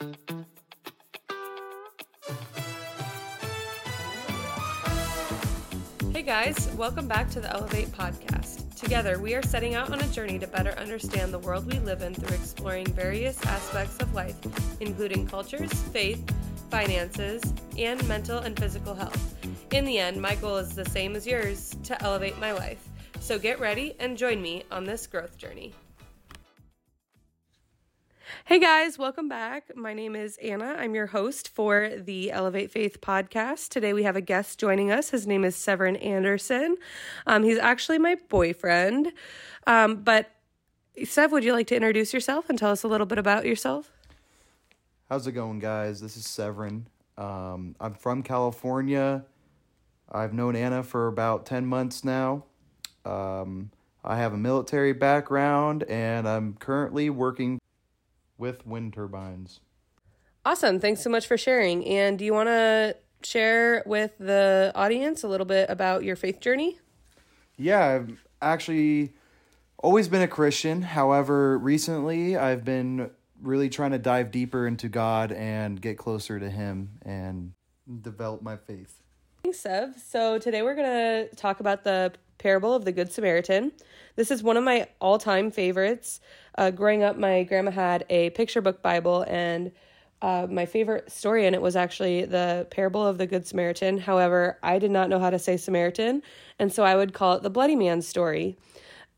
Hey guys, welcome back to the Elevate podcast. Together, we are setting out on a journey to better understand the world we live in through exploring various aspects of life, including cultures, faith, finances, and mental and physical health. In the end, my goal is the same as yours to elevate my life. So get ready and join me on this growth journey. Hey guys, welcome back. My name is Anna. I'm your host for the Elevate Faith podcast. Today we have a guest joining us. His name is Severin Anderson. Um, he's actually my boyfriend. Um, but Sev, would you like to introduce yourself and tell us a little bit about yourself? How's it going, guys? This is Severin. Um, I'm from California. I've known Anna for about 10 months now. Um, I have a military background and I'm currently working with wind turbines. Awesome. Thanks so much for sharing. And do you want to share with the audience a little bit about your faith journey? Yeah, I've actually always been a Christian. However, recently I've been really trying to dive deeper into God and get closer to Him and develop my faith. Thanks, Sev. So today we're going to talk about the parable of the Good Samaritan. This is one of my all time favorites. Uh, growing up, my grandma had a picture book Bible, and uh, my favorite story in it was actually the parable of the Good Samaritan. However, I did not know how to say Samaritan, and so I would call it the Bloody Man story.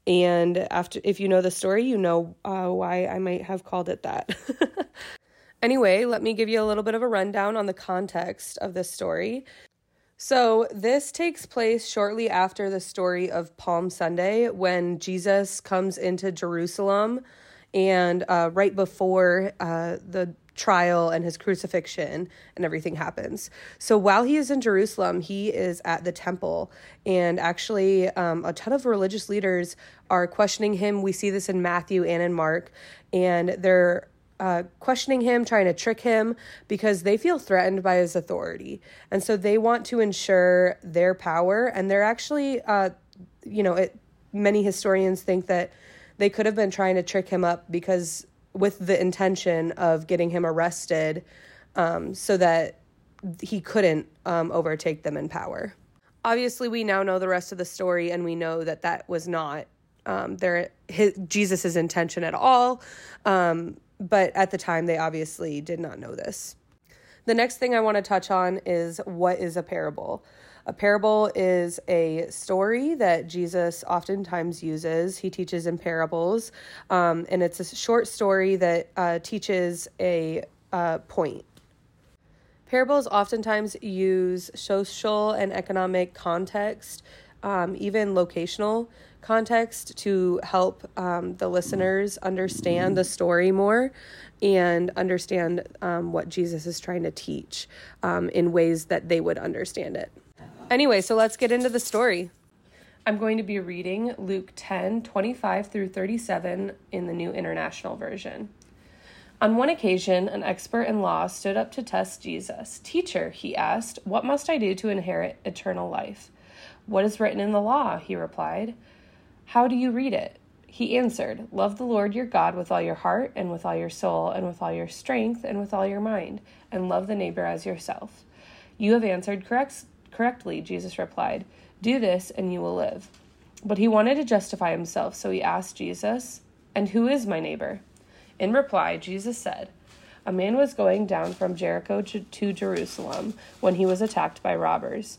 And after, if you know the story, you know uh, why I might have called it that. anyway, let me give you a little bit of a rundown on the context of this story. So, this takes place shortly after the story of Palm Sunday when Jesus comes into Jerusalem and uh, right before uh, the trial and his crucifixion and everything happens. So, while he is in Jerusalem, he is at the temple, and actually, um, a ton of religious leaders are questioning him. We see this in Matthew and in Mark, and they're uh, questioning him, trying to trick him because they feel threatened by his authority. And so they want to ensure their power. And they're actually, uh, you know, it, many historians think that they could have been trying to trick him up because with the intention of getting him arrested um, so that he couldn't um, overtake them in power. Obviously, we now know the rest of the story, and we know that that was not um, their his, Jesus's intention at all. Um, but at the time, they obviously did not know this. The next thing I want to touch on is what is a parable? A parable is a story that Jesus oftentimes uses. He teaches in parables, um, and it's a short story that uh, teaches a uh, point. Parables oftentimes use social and economic context, um, even locational context to help um, the listeners understand the story more and understand um, what Jesus is trying to teach um, in ways that they would understand it. Anyway, so let's get into the story. I'm going to be reading Luke 10 25 through 37 in the New International Version. On one occasion, an expert in law stood up to test Jesus. Teacher, he asked, what must I do to inherit eternal life? What is written in the law? He replied. How do you read it? He answered, Love the Lord your God with all your heart, and with all your soul, and with all your strength, and with all your mind, and love the neighbor as yourself. You have answered correct, correctly, Jesus replied. Do this, and you will live. But he wanted to justify himself, so he asked Jesus, And who is my neighbor? In reply, Jesus said, A man was going down from Jericho to Jerusalem when he was attacked by robbers.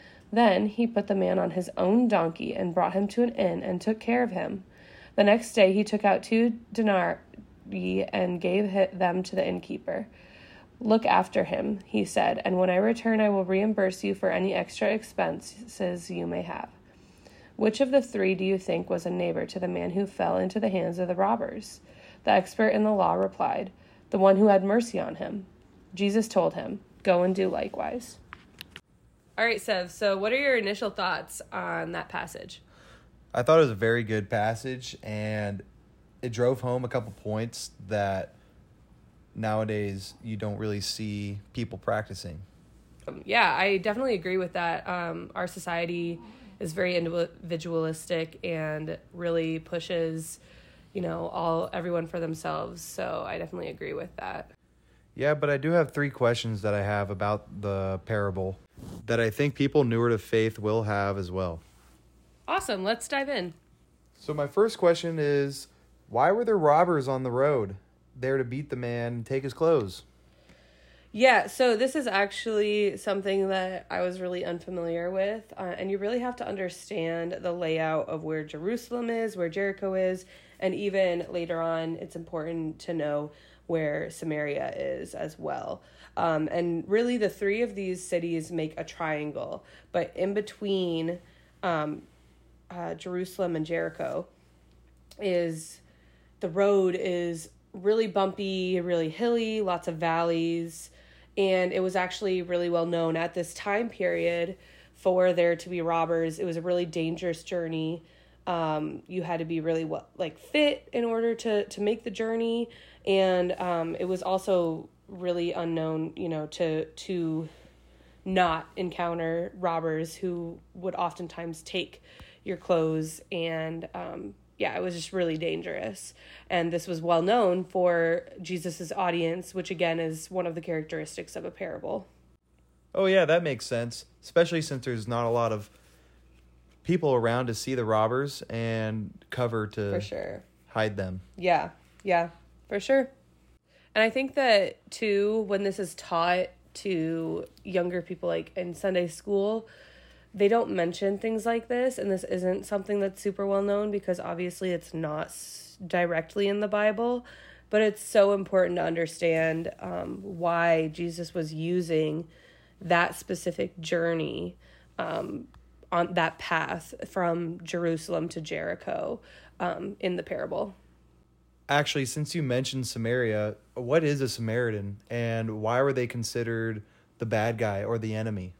Then he put the man on his own donkey and brought him to an inn and took care of him. The next day he took out two denarii and gave them to the innkeeper. Look after him, he said, and when I return, I will reimburse you for any extra expenses you may have. Which of the three do you think was a neighbor to the man who fell into the hands of the robbers? The expert in the law replied, The one who had mercy on him. Jesus told him, Go and do likewise. All right, Sev. So, what are your initial thoughts on that passage? I thought it was a very good passage, and it drove home a couple points that nowadays you don't really see people practicing. Um, yeah, I definitely agree with that. Um, our society is very individualistic and really pushes, you know, all everyone for themselves. So I definitely agree with that. Yeah, but I do have three questions that I have about the parable that I think people newer to faith will have as well. Awesome. Let's dive in. So, my first question is why were there robbers on the road there to beat the man and take his clothes? Yeah, so this is actually something that I was really unfamiliar with. Uh, and you really have to understand the layout of where Jerusalem is, where Jericho is, and even later on, it's important to know where Samaria is as well. Um, and really, the three of these cities make a triangle, but in between um, uh, Jerusalem and Jericho is the road is really bumpy, really hilly, lots of valleys, and it was actually really well known at this time period for there to be robbers. It was a really dangerous journey. Um, you had to be really what like fit in order to to make the journey and um, it was also really unknown, you know, to to not encounter robbers who would oftentimes take your clothes and um, yeah, it was just really dangerous. And this was well known for Jesus's audience, which again is one of the characteristics of a parable. Oh yeah, that makes sense, especially since there's not a lot of people around to see the robbers and cover to for sure hide them. Yeah, yeah, for sure. And I think that too, when this is taught to younger people, like in Sunday school, they don't mention things like this. And this isn't something that's super well known because obviously it's not directly in the Bible. But it's so important to understand um, why Jesus was using that specific journey um, on that path from Jerusalem to Jericho um, in the parable. Actually, since you mentioned Samaria, what is a Samaritan and why were they considered the bad guy or the enemy?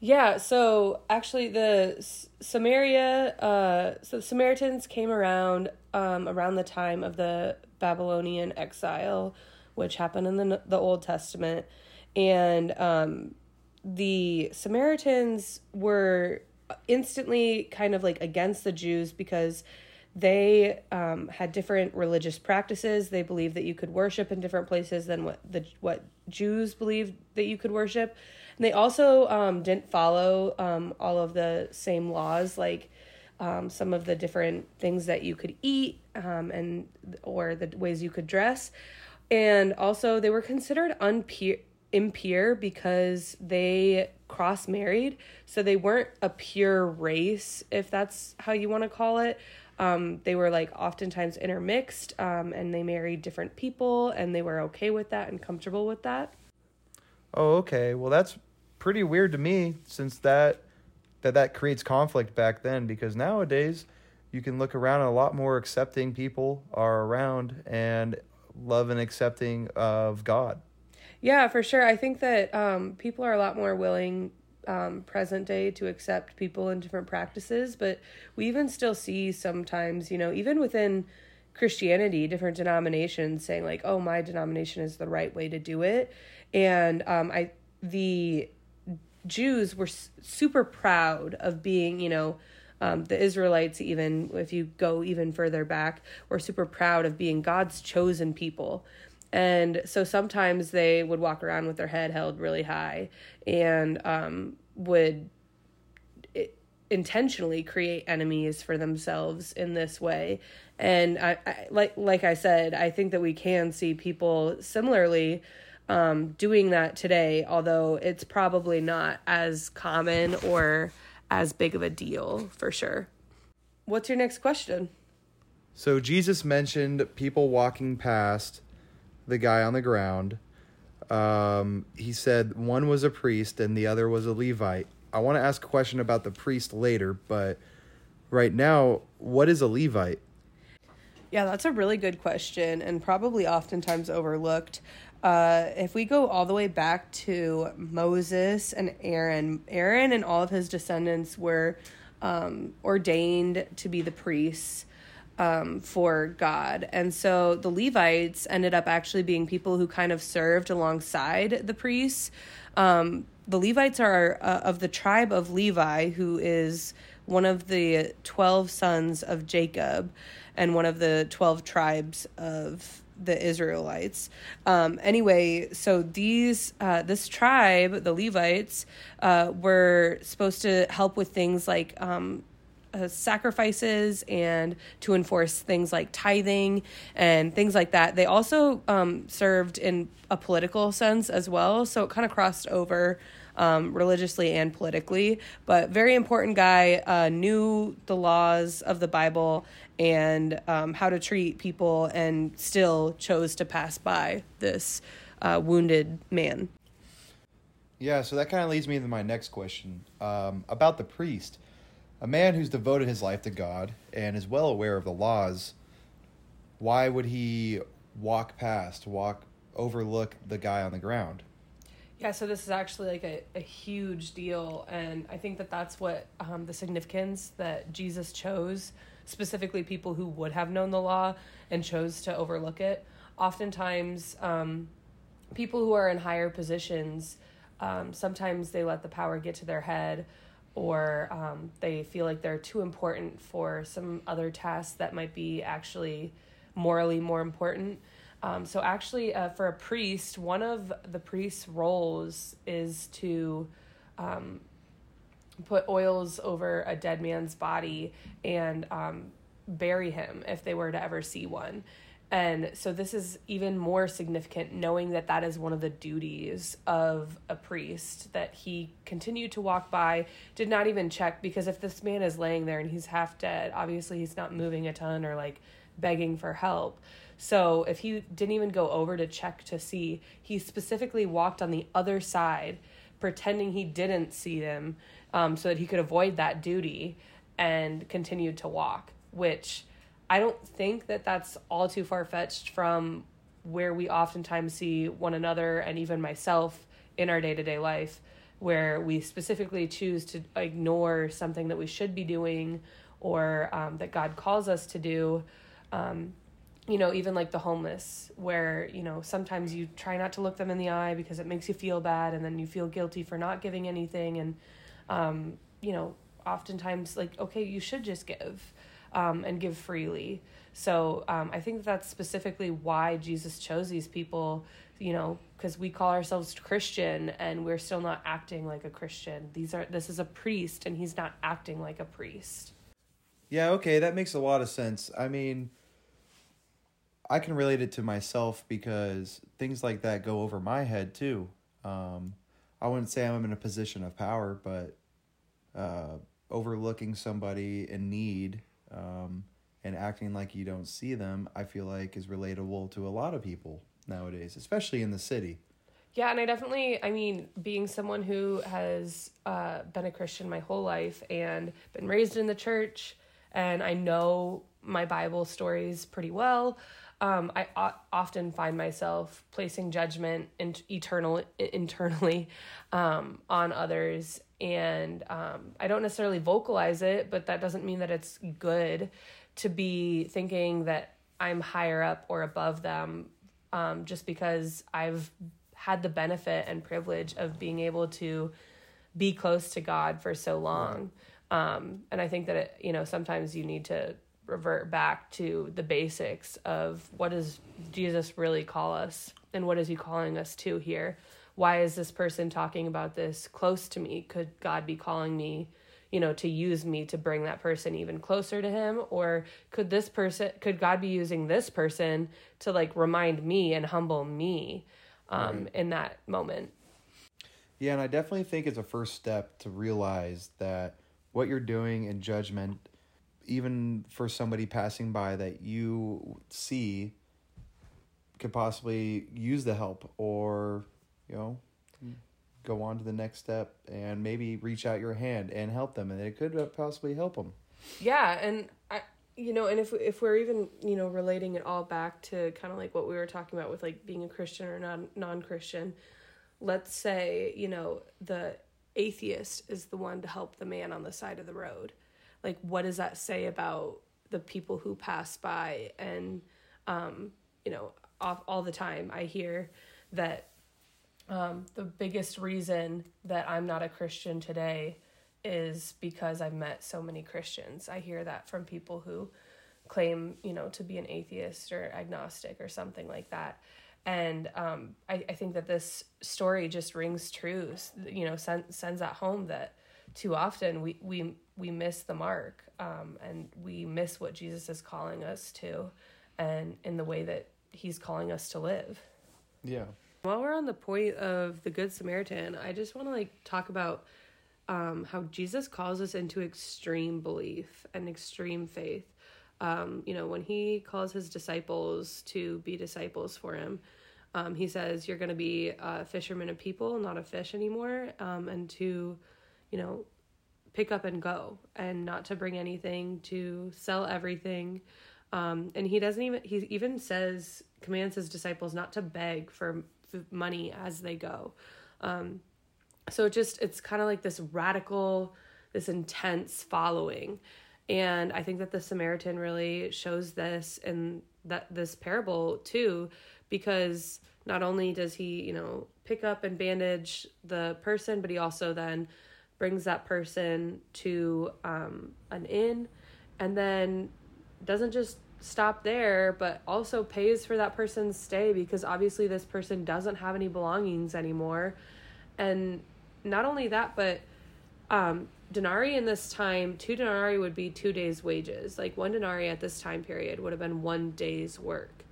Yeah, so actually, the Samaria, uh, so the Samaritans came around um, around the time of the Babylonian exile, which happened in the the Old Testament, and um, the Samaritans were instantly kind of like against the Jews because they um, had different religious practices. They believed that you could worship in different places than what the what Jews believed that you could worship. And they also um, didn't follow um, all of the same laws, like um, some of the different things that you could eat um, and or the ways you could dress. And also, they were considered unpure impure because they cross married so they weren't a pure race if that's how you want to call it um, they were like oftentimes intermixed um, and they married different people and they were okay with that and comfortable with that. Oh, okay. Well, that's pretty weird to me since that that that creates conflict back then because nowadays you can look around and a lot more accepting people are around and love and accepting of God. Yeah, for sure. I think that um, people are a lot more willing um, present day to accept people in different practices, but we even still see sometimes, you know, even within Christianity, different denominations saying like, "Oh, my denomination is the right way to do it," and um, I the Jews were super proud of being, you know. Um, the Israelites, even if you go even further back, were super proud of being God's chosen people. And so sometimes they would walk around with their head held really high and um, would intentionally create enemies for themselves in this way. And I, I, like like I said, I think that we can see people similarly um, doing that today, although it's probably not as common or as big of a deal for sure. What's your next question? So Jesus mentioned people walking past the guy on the ground. Um, he said one was a priest and the other was a Levite. I want to ask a question about the priest later, but right now, what is a Levite? Yeah, that's a really good question and probably oftentimes overlooked. uh, if we go all the way back to Moses and Aaron, Aaron and all of his descendants were um, ordained to be the priests um, for God. And so the Levites ended up actually being people who kind of served alongside the priests. Um, the Levites are uh, of the tribe of Levi, who is one of the 12 sons of Jacob and one of the 12 tribes of the Israelites. Um, anyway, so these uh, this tribe, the Levites, uh, were supposed to help with things like um, uh, sacrifices and to enforce things like tithing and things like that. They also um, served in a political sense as well, so it kind of crossed over. Um, religiously and politically, but very important guy, uh, knew the laws of the Bible and um, how to treat people, and still chose to pass by this uh, wounded man. Yeah, so that kind of leads me to my next question um, about the priest. A man who's devoted his life to God and is well aware of the laws, why would he walk past, walk, overlook the guy on the ground? Yeah, so this is actually like a, a huge deal. And I think that that's what um, the significance that Jesus chose, specifically people who would have known the law and chose to overlook it. Oftentimes, um, people who are in higher positions, um, sometimes they let the power get to their head or um, they feel like they're too important for some other tasks that might be actually morally more important. Um, so, actually, uh, for a priest, one of the priest's roles is to um, put oils over a dead man's body and um, bury him if they were to ever see one. And so, this is even more significant knowing that that is one of the duties of a priest that he continued to walk by, did not even check, because if this man is laying there and he's half dead, obviously he's not moving a ton or like begging for help. So if he didn't even go over to check to see, he specifically walked on the other side, pretending he didn't see them, um, so that he could avoid that duty and continued to walk. Which I don't think that that's all too far fetched from where we oftentimes see one another and even myself in our day to day life, where we specifically choose to ignore something that we should be doing or um, that God calls us to do. Um, you know, even like the homeless, where, you know, sometimes you try not to look them in the eye because it makes you feel bad and then you feel guilty for not giving anything. And, um, you know, oftentimes, like, okay, you should just give um, and give freely. So um, I think that's specifically why Jesus chose these people, you know, because we call ourselves Christian and we're still not acting like a Christian. These are this is a priest and he's not acting like a priest. Yeah, okay, that makes a lot of sense. I mean, I can relate it to myself because things like that go over my head too. Um, I wouldn't say I'm in a position of power, but uh, overlooking somebody in need um, and acting like you don't see them, I feel like is relatable to a lot of people nowadays, especially in the city. Yeah, and I definitely, I mean, being someone who has uh, been a Christian my whole life and been raised in the church, and I know my Bible stories pretty well. Um, I o- often find myself placing judgment in- eternal internally um, on others, and um, I don't necessarily vocalize it, but that doesn't mean that it's good to be thinking that I'm higher up or above them um, just because I've had the benefit and privilege of being able to be close to God for so long. Um, and I think that it, you know sometimes you need to revert back to the basics of what does Jesus really call us and what is he calling us to here? Why is this person talking about this close to me? Could God be calling me, you know, to use me to bring that person even closer to him or could this person could God be using this person to like remind me and humble me um right. in that moment? Yeah, and I definitely think it's a first step to realize that what you're doing in judgment, even for somebody passing by that you see, could possibly use the help or, you know, go on to the next step and maybe reach out your hand and help them, and it could possibly help them. Yeah, and I, you know, and if if we're even you know relating it all back to kind of like what we were talking about with like being a Christian or non non Christian, let's say you know the atheist is the one to help the man on the side of the road, like what does that say about the people who pass by and um, you know off all the time I hear that um, the biggest reason that I'm not a Christian today is because I've met so many Christians. I hear that from people who claim, you know, to be an atheist or agnostic or something like that. And um, I, I think that this story just rings true, you know, send, sends that home that too often we, we, we miss the mark um, and we miss what Jesus is calling us to and in the way that he's calling us to live. Yeah. While we're on the point of the Good Samaritan, I just want to like talk about um, how Jesus calls us into extreme belief and extreme faith. Um, you know, when he calls his disciples to be disciples for him, um, he says, You're going to be a fisherman of people, not a fish anymore, um, and to, you know, pick up and go, and not to bring anything, to sell everything. Um, and he doesn't even, he even says, commands his disciples not to beg for money as they go. Um, so it just it's kind of like this radical this intense following and i think that the samaritan really shows this in that this parable too because not only does he you know pick up and bandage the person but he also then brings that person to um, an inn and then doesn't just stop there but also pays for that person's stay because obviously this person doesn't have any belongings anymore and not only that, but um, denarii in this time, two denarii would be two days' wages. Like one denarii at this time period would have been one day's work.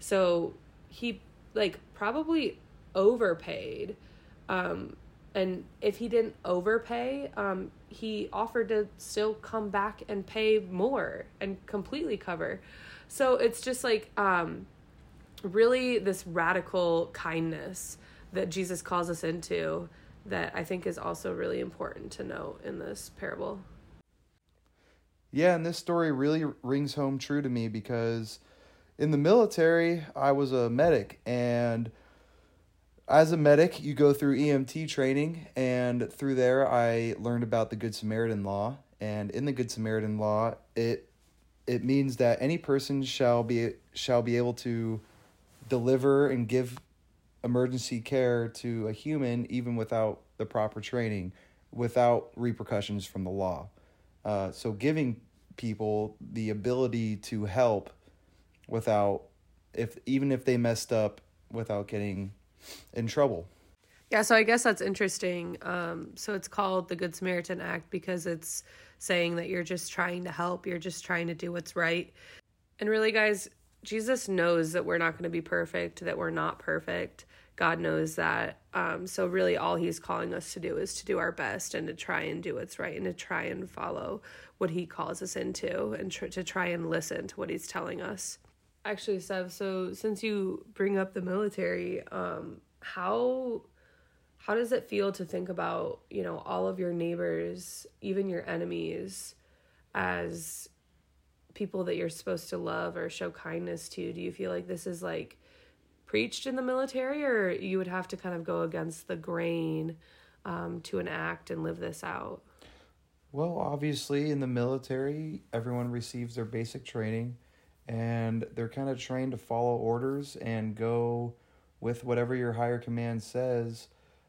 So he like probably overpaid. Um, and if he didn't overpay, um, he offered to still come back and pay more and completely cover. So it's just like um, really this radical kindness that Jesus calls us into that I think is also really important to note in this parable. Yeah, and this story really rings home true to me because in the military, I was a medic, and as a medic, you go through EMT training, and through there, I learned about the Good Samaritan law. And in the Good Samaritan law, it it means that any person shall be shall be able to deliver and give emergency care to a human even without the proper training, without repercussions from the law. Uh, so giving people the ability to help without if even if they messed up without getting in trouble. Yeah, so I guess that's interesting. Um, so it's called the Good Samaritan Act because it's saying that you're just trying to help, you're just trying to do what's right. And really, guys, Jesus knows that we're not going to be perfect, that we're not perfect. God knows that. Um, so, really, all He's calling us to do is to do our best and to try and do what's right and to try and follow what He calls us into and tr- to try and listen to what He's telling us. Actually, Sev, so since you bring up the military, um, how how does it feel to think about you know all of your neighbors, even your enemies, as people that you're supposed to love or show kindness to? Do you feel like this is like preached in the military, or you would have to kind of go against the grain um, to enact and live this out? Well, obviously, in the military, everyone receives their basic training and they're kind of trained to follow orders and go with whatever your higher command says.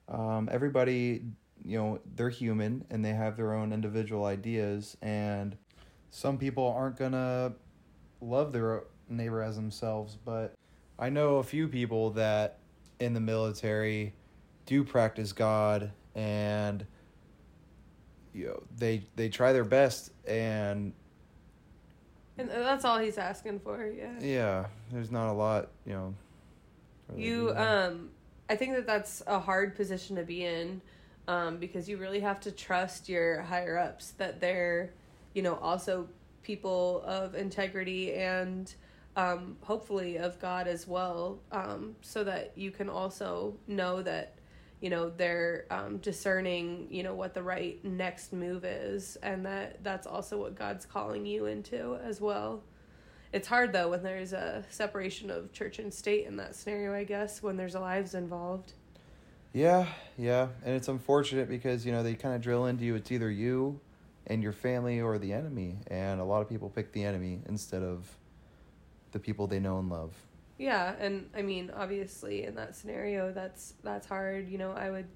Um, everybody, you know, they're human and they have their own individual ideas, and some people aren't gonna love their neighbor as themselves, but I know a few people that in the military do practice God and you know they they try their best and and that's all he's asking for yeah. Yeah there's not a lot you know you um i think that that's a hard position to be in um because you really have to trust your higher ups that they're you know also people of integrity and um, hopefully of God as well, um, so that you can also know that you know they're um, discerning you know what the right next move is and that that's also what god's calling you into as well it's hard though when there's a separation of church and state in that scenario i guess when there's lives involved Yeah, yeah, and it's unfortunate because you know they kind of drill into you. It's either you and your family or the enemy, and a lot of people pick the enemy instead of the people they know and love. Yeah and i mean obviously in that scenario that's that's hard you know i would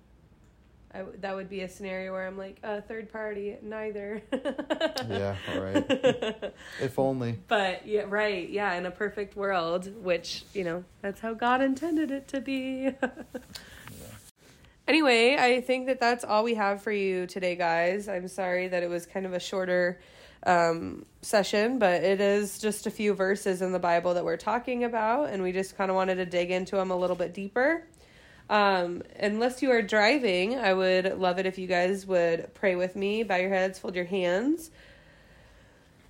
I w- that would be a scenario where I'm like a uh, third party, neither. Yeah, right. If only. But yeah, right, yeah, in a perfect world, which you know that's how God intended it to be. Anyway, I think that that's all we have for you today, guys. I'm sorry that it was kind of a shorter um, session, but it is just a few verses in the Bible that we're talking about, and we just kind of wanted to dig into them a little bit deeper. Um, unless you are driving, I would love it if you guys would pray with me. Bow your heads, fold your hands.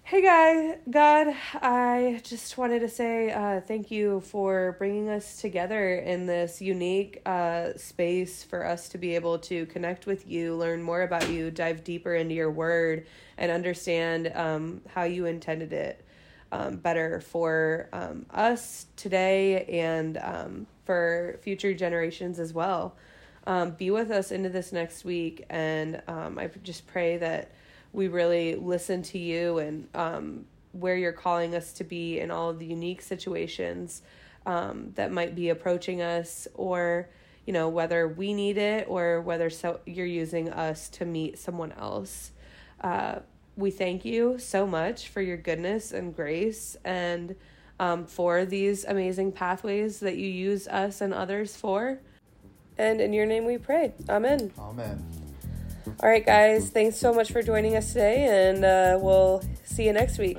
Hey, guy, God, I just wanted to say uh, thank you for bringing us together in this unique uh, space for us to be able to connect with you, learn more about you, dive deeper into your word, and understand um, how you intended it um, better for um, us today and um, for future generations as well. Um, be with us into this next week, and um, I just pray that we really listen to you and um, where you're calling us to be in all of the unique situations um, that might be approaching us, or you know whether we need it or whether so you're using us to meet someone else. Uh, we thank you so much for your goodness and grace and um, for these amazing pathways that you use us and others for. And in your name we pray. Amen. Amen. All right, guys, thanks so much for joining us today, and uh, we'll see you next week.